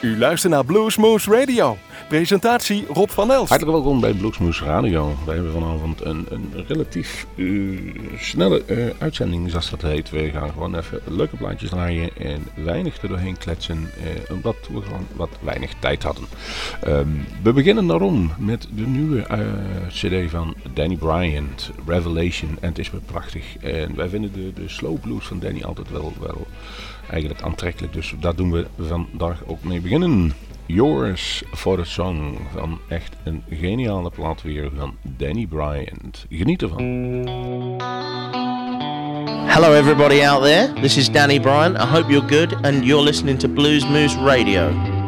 U luistert naar Bluesmoose Radio. Presentatie Rob van Els. Hartelijk welkom bij Bluesmoose Radio. Wij hebben vanavond een, een relatief uh, snelle uh, uitzending, zoals dat heet. We gaan gewoon even leuke plaatjes draaien en weinig er doorheen kletsen, uh, omdat we gewoon wat weinig tijd hadden. Um, we beginnen daarom met de nieuwe cd van Danny Bryant, Revelation. En het is weer prachtig. En wij vinden de, de slow blues van Danny altijd wel, wel eigenlijk aantrekkelijk. Dus daar doen we vandaag ook mee beginnen. Yours for the Song van echt een geniale plaat weer van Danny Bryant. Geniet ervan. Hello everybody out there, this is Danny Bryant. I hope you're good and you're listening to Blues Moose Radio.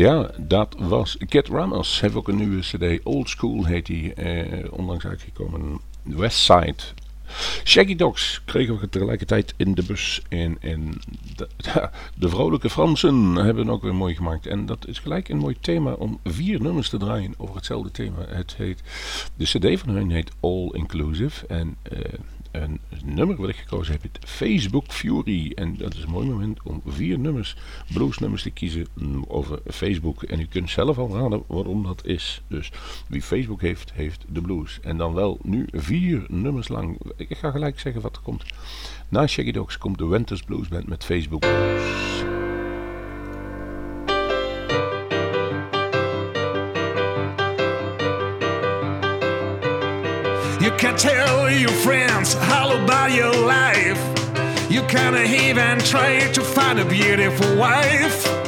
Ja, dat was Kid Ramos. Heeft ook een nieuwe cd. Old School heet die. Uh, onlangs uitgekomen. Westside. Shaggy Dogs kregen we tegelijkertijd in de bus. En, en de, de, vrolijke Fransen hebben ook weer mooi gemaakt. En dat is gelijk een mooi thema om vier nummers te draaien over hetzelfde thema. Het heet, de cd van hun heet All Inclusive. En... Een nummer wat ik gekozen heb, het Facebook Fury. En dat is een mooi moment om vier nummers, bluesnummers te kiezen over Facebook. En u kunt zelf al raden waarom dat is. Dus wie Facebook heeft, heeft de blues. En dan wel nu vier nummers lang. Ik ga gelijk zeggen wat er komt. Na Shaggy Dogs komt de Winters Blues Band met Facebook. Can tell your friends all about your life. You can't even try to find a beautiful wife.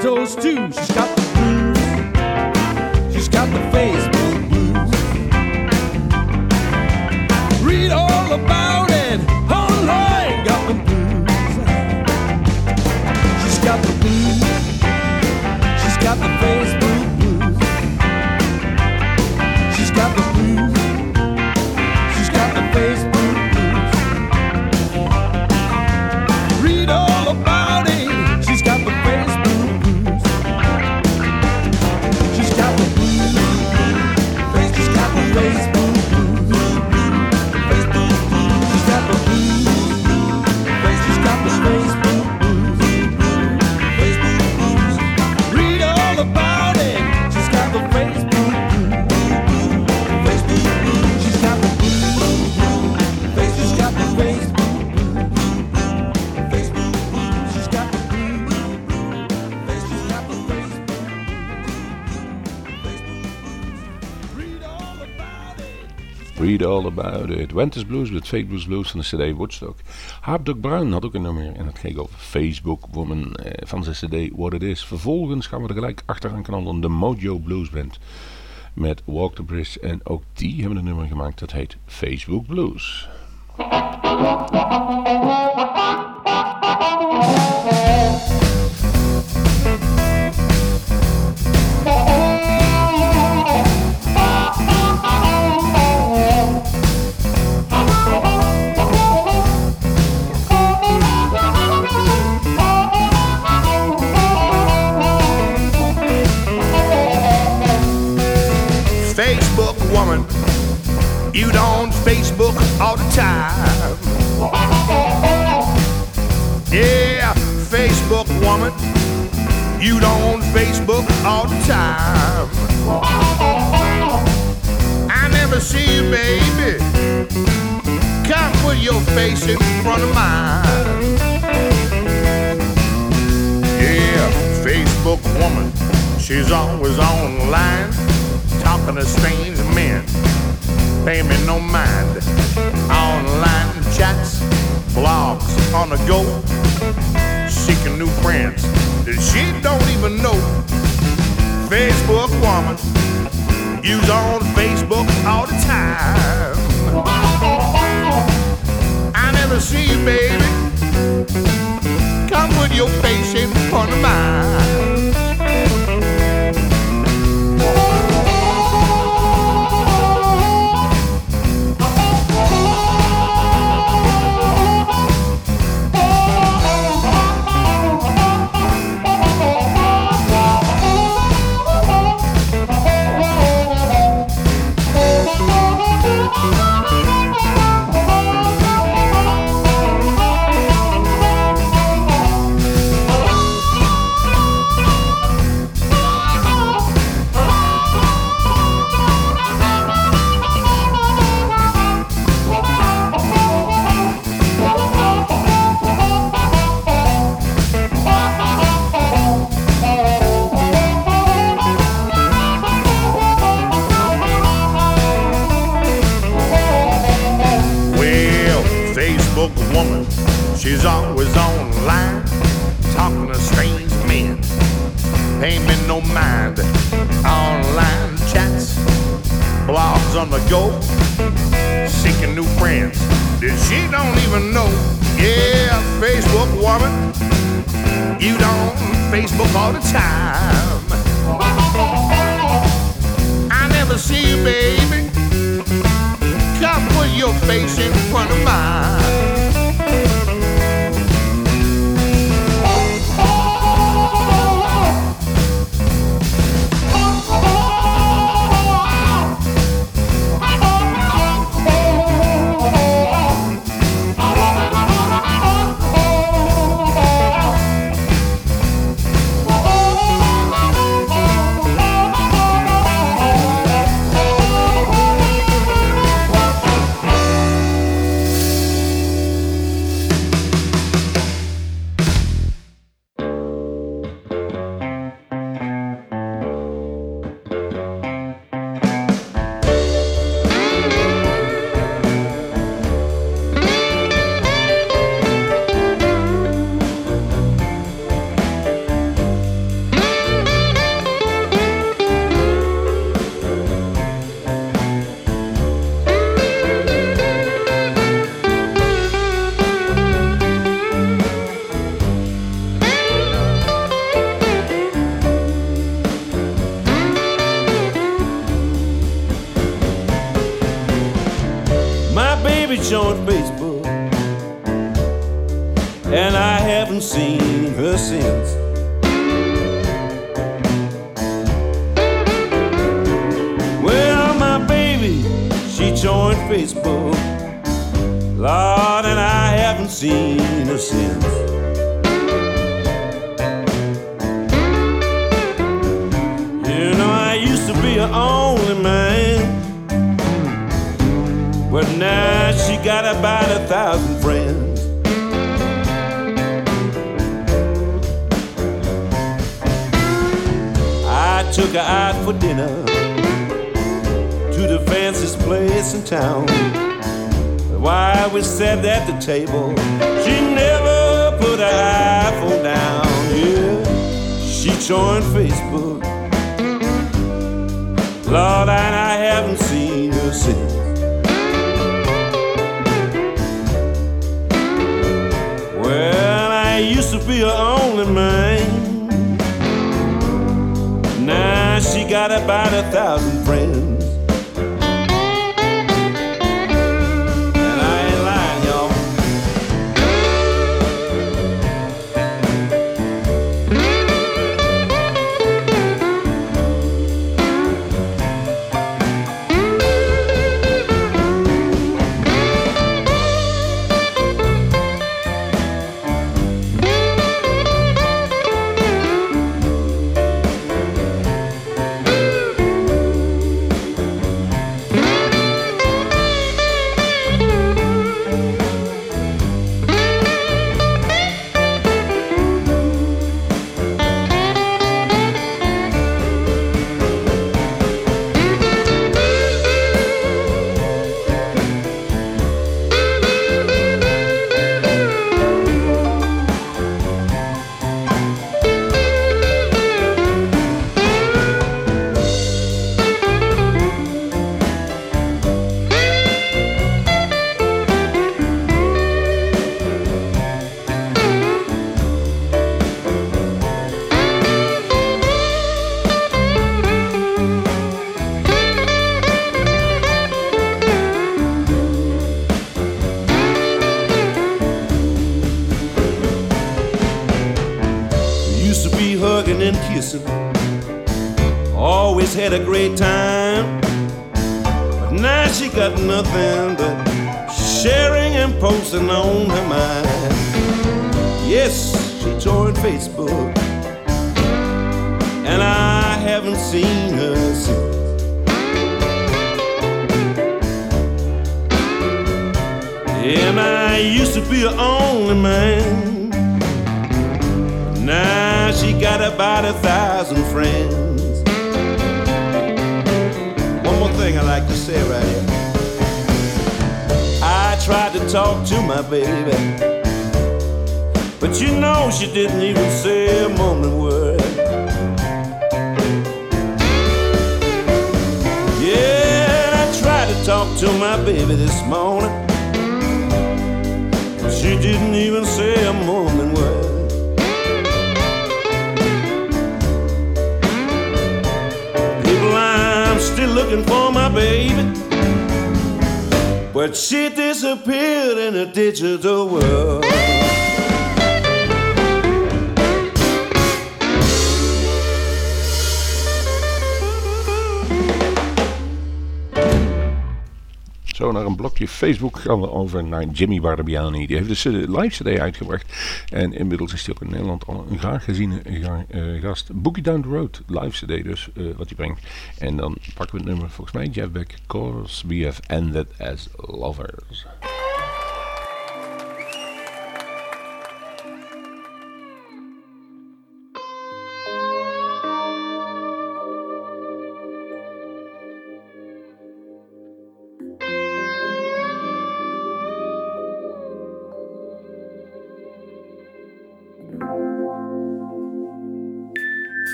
toes too. She's got the blues. She's got the face. All about it. Blues met Fake Blues Blues van de CD Woodstock. Harpdog Brown had ook een nummer en dat ging over Facebook Woman eh, van zijn CD What It Is. Vervolgens gaan we er gelijk achteraan knallen de Mojo Blues Band met Walk the Bridge. En ook die hebben een nummer gemaakt dat heet Facebook Blues. Facebook all the time. Yeah, Facebook woman, you don't Facebook all the time. I never see you, baby. Come put your face in front of mine. Yeah, Facebook woman, she's always online, talking to strange men. Pay me no mind. Online chats, blogs on the go, seeking new friends that she don't even know. Facebook woman, use on Facebook all the time. I never see you, baby. Come put your face in front of mine. Pay me no mind. Online chats, blogs on the go, seeking new friends that she don't even know. Yeah, Facebook woman, you don't Facebook all the time. I never see you, baby. Come put your face in front of mine. Joined Facebook, Lord, and I haven't seen her since. You know, I used to be her only man. But now she got about a thousand friends. I took her out for dinner fanciest place in town. While we sat at the table, she never put her iPhone down. Yeah, she joined Facebook. Lord, and I haven't seen her since. Well, I used to be her only man. Now she got about a thousand friends. Zo, naar een blokje Facebook gaan we over naar Jimmy Barbiani. Die heeft dus de live CD uitgebracht. En inmiddels is hij ook in Nederland al een graag geziene eh, gast. Boogie Down the Road, live CD dus, eh, wat hij brengt. En dan pakken we het nummer, volgens mij, Jeff Beck, We Have Ended As Lovers.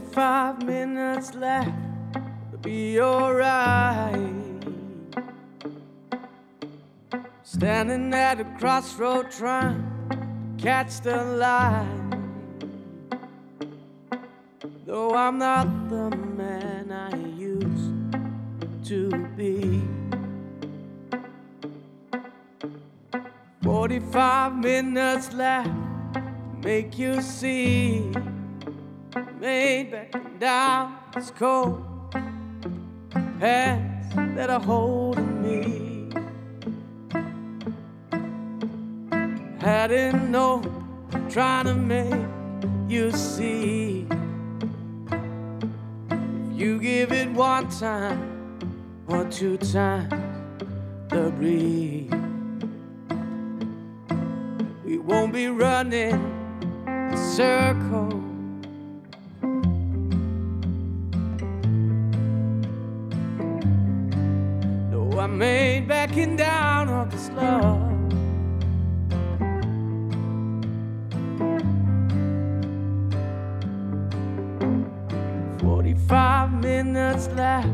45 minutes left. It'll be alright. Standing at a crossroad trying to catch the light. Though I'm not the man I used to be. 45 minutes left, make you see. Made back down, it's cold. Hands that are holding me. Hadn't no trying to make you see. If you give it one time or two times, the breathe. We won't be running in circles. Backing down of this love. Forty-five minutes left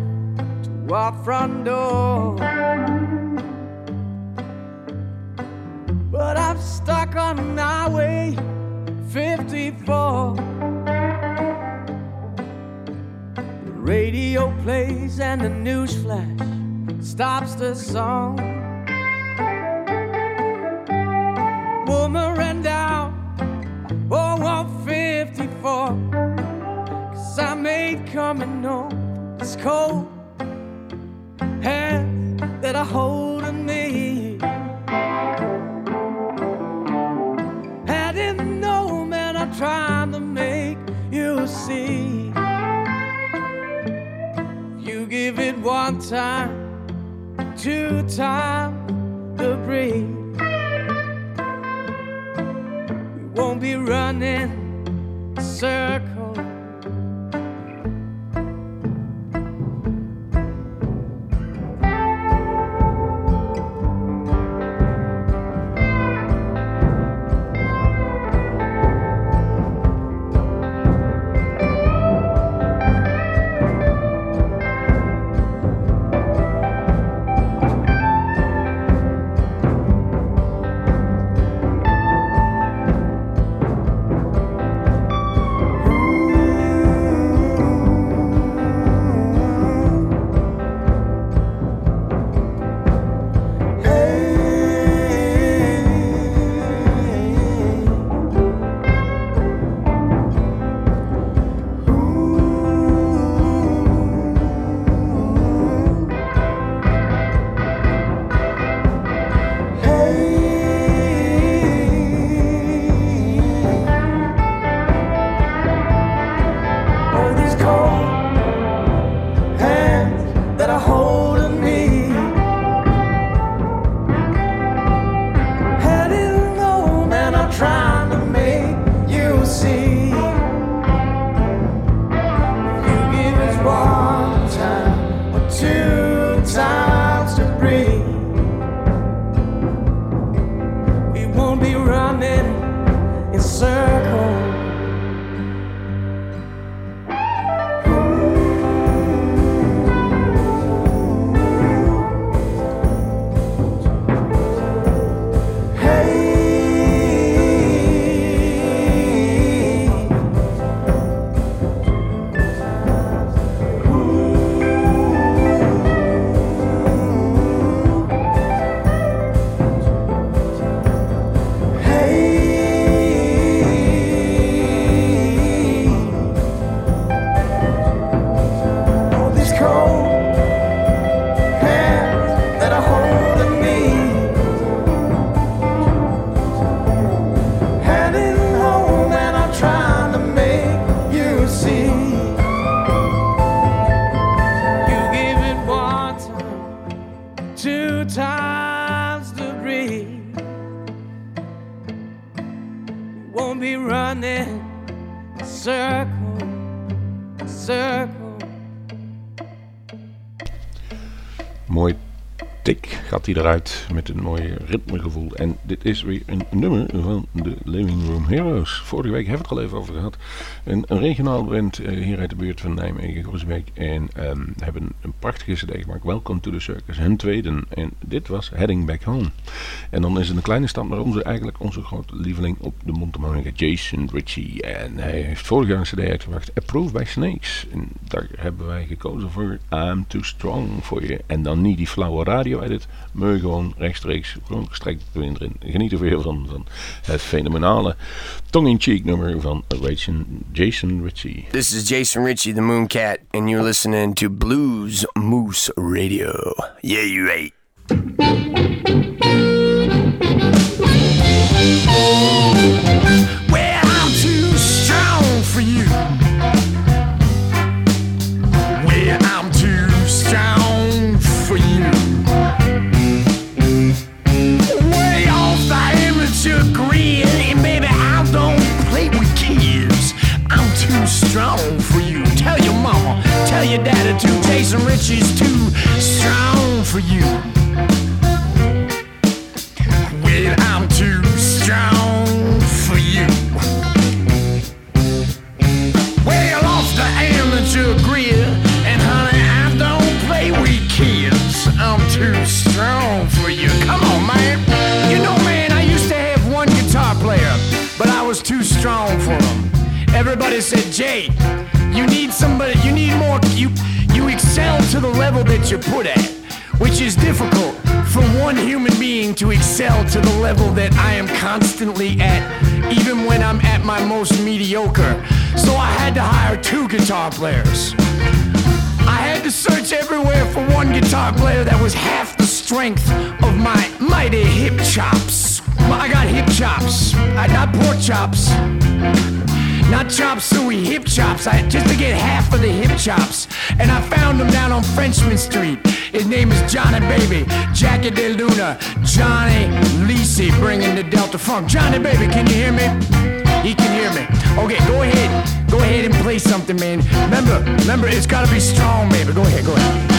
to our front door. But I'm stuck on Highway 54. The radio plays and the news flash stops the song. Woman ran down oh 154. Cause I made coming home. It's cold. Hands that are holding me. Hadn't know, man, I'm trying to make you see. You give it one time, two time the breathe. We won't be running circles. Met een mooi ritmegevoel. En dit is weer een nummer van de Living Room Heroes. Vorige week hebben we het al even over gehad. Een, een regionaal band eh, hier uit de buurt van Nijmegen, Groesbeek. En ehm, hebben een prachtige cd gemaakt. Welcome to the Circus. Hun tweede. En dit was Heading Back Home. En dan is het een kleine stap naar onze, eigenlijk onze grote lieveling op de mondharmonica, Jason Ritchie. En hij heeft vorig jaar een cd uitgebracht, Approved by Snakes. En daar hebben wij gekozen voor I'm Too Strong voor je. En dan niet die flauwe radio-edit, maar gewoon rechtstreeks, gewoon gestrekt erin. Geniet er weer van, van het fenomenale tongue-in-cheek nummer van Jason, Jason Ricci. This is Jason Ricci, the Mooncat, and you're listening to Blues Moose Radio. Yeah, you ain't. Strong for you. Tell your mama, tell your daddy too. Jason Ricci's too strong for you. Well, I'm too strong for you. Well, off the amateur grid, and honey, I don't play with kids. I'm too strong for you. Come on, man. You know, man, I used to have one guitar player, but I was too strong for him. Everybody said, Jay, you need somebody, you need more, you, you excel to the level that you're put at, which is difficult for one human being to excel to the level that I am constantly at, even when I'm at my most mediocre. So I had to hire two guitar players. I had to search everywhere for one guitar player that was half the strength of my mighty hip chops. I got hip chops, I, got pork chops. Not chop suey, hip chops. I just to get half of the hip chops. And I found him down on Frenchman Street. His name is Johnny Baby, Jackie De Luna, Johnny Lisi, bringing the Delta Funk. Johnny Baby, can you hear me? He can hear me. Okay, go ahead, go ahead and play something, man. Remember, remember, it's gotta be strong, baby. Go ahead, go ahead.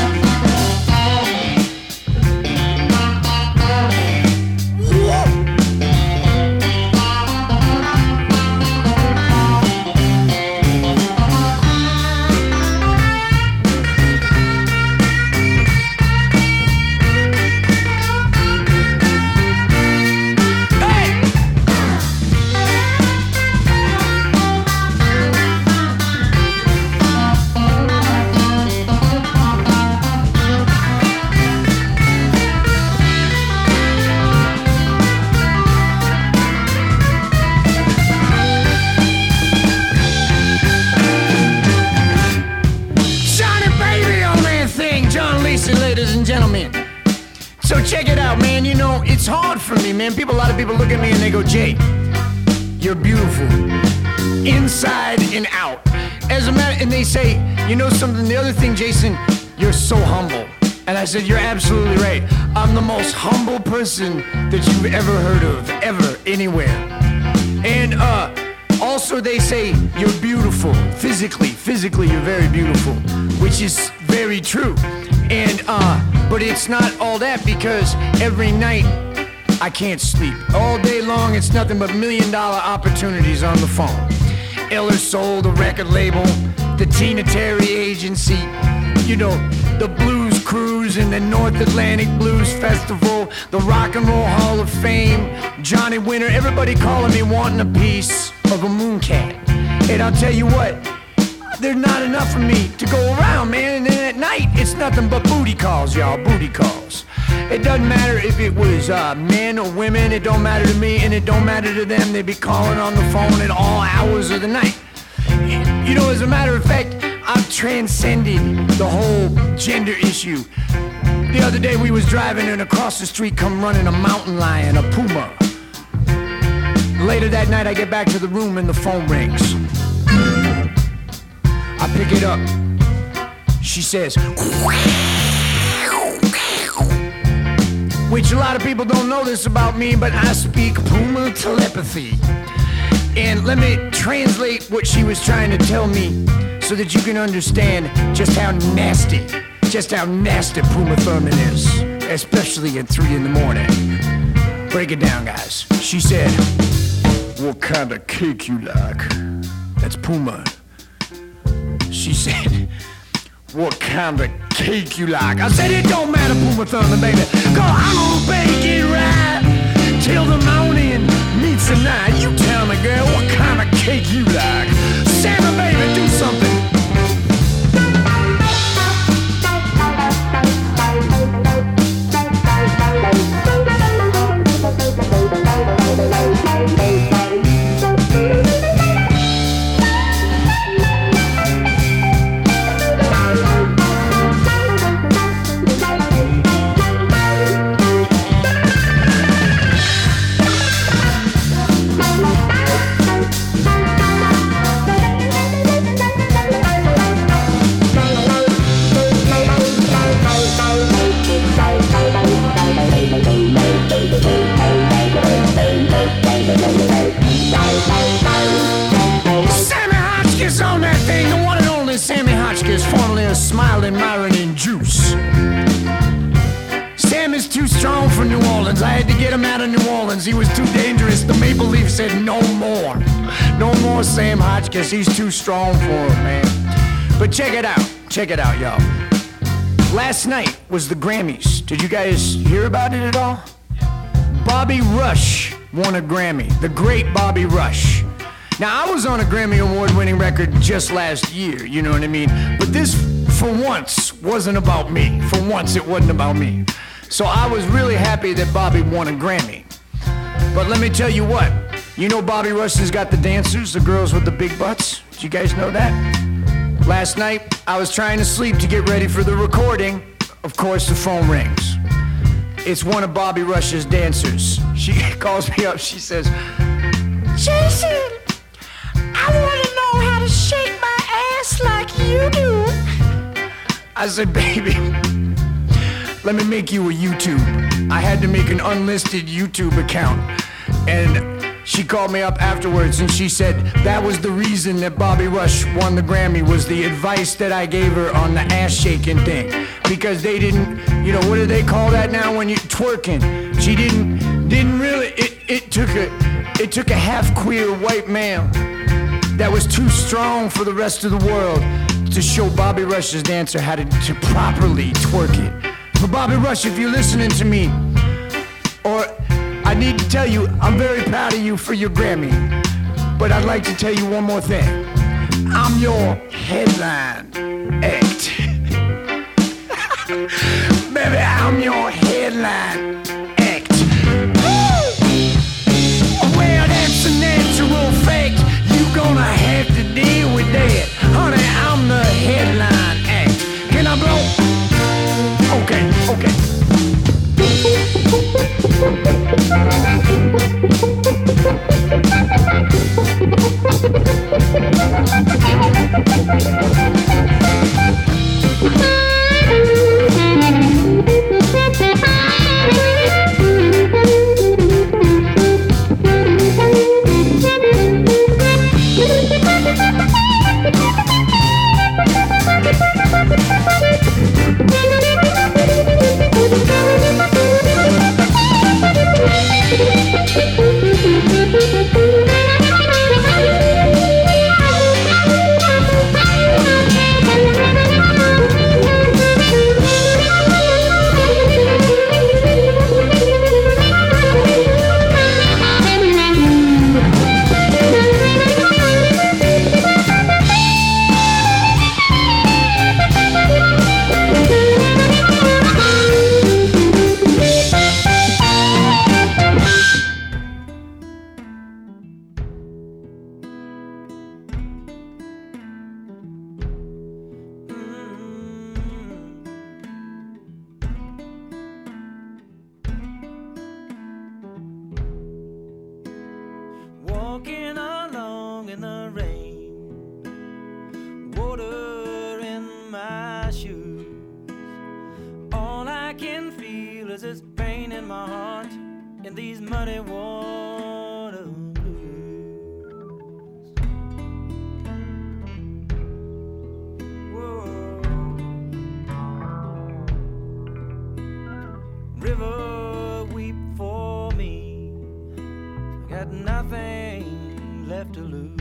They go, Jay, you're beautiful, inside and out. As a matter, and they say, you know something. The other thing, Jason, you're so humble. And I said, you're absolutely right. I'm the most humble person that you've ever heard of, ever, anywhere. And uh, also they say you're beautiful physically. Physically, you're very beautiful, which is very true. And uh, but it's not all that because every night I can't sleep. All day long, it's nothing but million dollar opportunities on the phone. Eller sold the record label, the Tina Terry agency, you know, the Blues Cruise and the North Atlantic Blues Festival, the Rock and Roll Hall of Fame, Johnny Winter, everybody calling me wanting a piece of a mooncat. And I'll tell you what, there's not enough of me to go around, man. And then at night, it's nothing but booty calls, y'all. Booty calls. It doesn't matter if it was uh, men or women. It don't matter to me, and it don't matter to them. They'd be calling on the phone at all hours of the night. You know, as a matter of fact, I've transcended the whole gender issue. The other day we was driving and across the street come running a mountain lion, a puma. Later that night I get back to the room and the phone rings. I pick it up. She says, which a lot of people don't know this about me, but I speak Puma telepathy. And let me translate what she was trying to tell me so that you can understand just how nasty, just how nasty Puma Thurman is. especially at three in the morning. Break it down, guys. She said, What kind of cake you like? That's Puma. She said, What kind of cake you like? I said, It don't matter, Puma Thunder, baby. Cause I'm gonna bake it right till the morning meets the night. You tell me, girl, what kind of cake you like? He was too dangerous. The Maple Leaf said no more. No more Sam Hotchkiss. He's too strong for him, man. But check it out. Check it out, y'all. Last night was the Grammys. Did you guys hear about it at all? Bobby Rush won a Grammy. The great Bobby Rush. Now, I was on a Grammy Award winning record just last year, you know what I mean? But this, for once, wasn't about me. For once, it wasn't about me. So I was really happy that Bobby won a Grammy. But let me tell you what. You know Bobby Rush has got the dancers, the girls with the big butts? Do you guys know that? Last night, I was trying to sleep to get ready for the recording. Of course, the phone rings. It's one of Bobby Rush's dancers. She calls me up. She says, Jason, I want to know how to shake my ass like you do. I said, baby, let me make you a YouTube. I had to make an unlisted YouTube account. And she called me up afterwards and she said that was the reason that Bobby Rush won the Grammy was the advice that I gave her on the ass shaking thing. Because they didn't, you know, what do they call that now when you twerking? She didn't didn't really it, it took a it took a half queer white male that was too strong for the rest of the world to show Bobby Rush's dancer how to, to properly twerk it. For Bobby Rush, if you're listening to me, or need to tell you, I'm very proud of you for your Grammy. But I'd like to tell you one more thing. I'm your headline act. Baby, I'm your headline can feel is this pain in my heart in these muddy waters. Whoa. River, weep for me. I got nothing left to lose.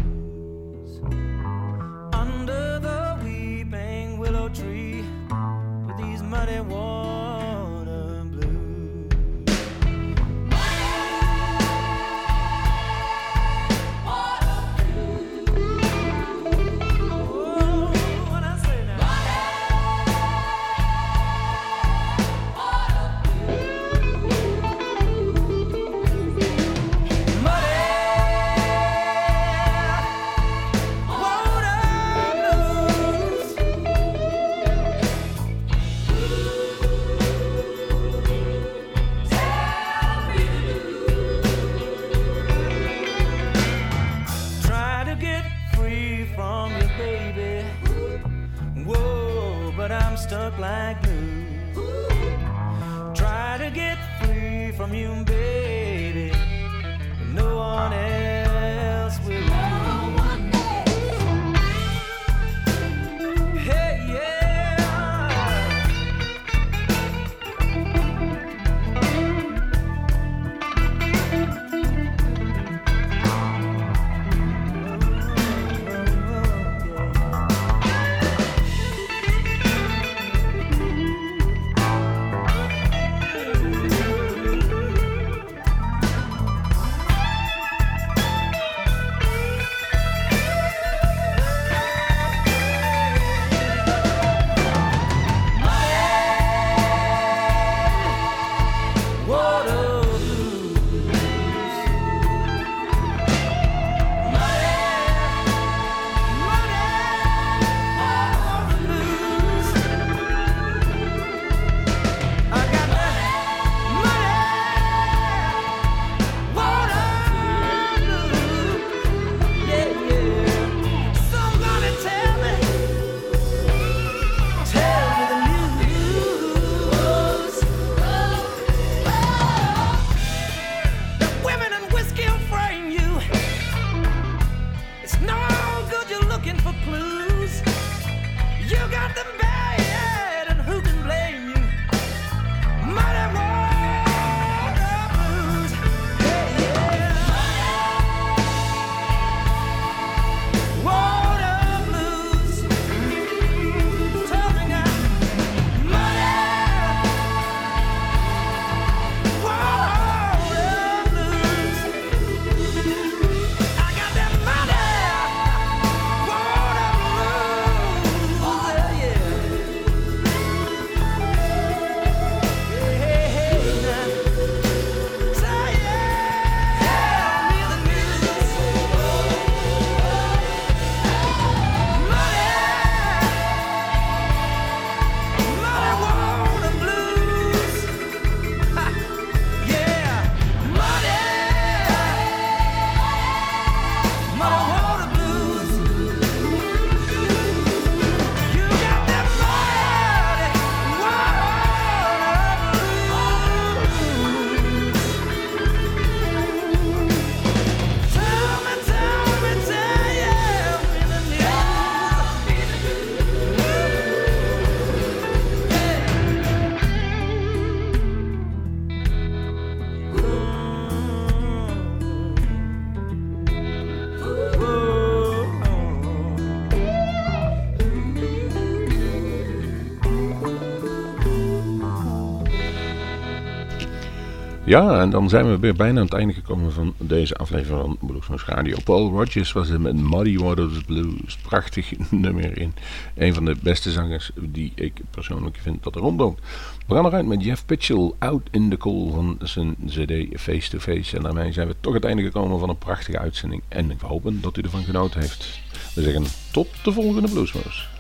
Ja, en dan zijn we weer bijna aan het einde gekomen van deze aflevering van Bluesmoes Radio. Paul Rogers was het met Muddy Waters Blues. Prachtig nummer in. Een van de beste zangers die ik persoonlijk vind dat er rondloopt. We gaan eruit met Jeff Pitchell, Out in the Cool van zijn cd Face to Face. En daarmee zijn we toch het einde gekomen van een prachtige uitzending. En we hopen dat u ervan genoten heeft. We zeggen tot de volgende Bluesmoes.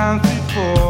times before.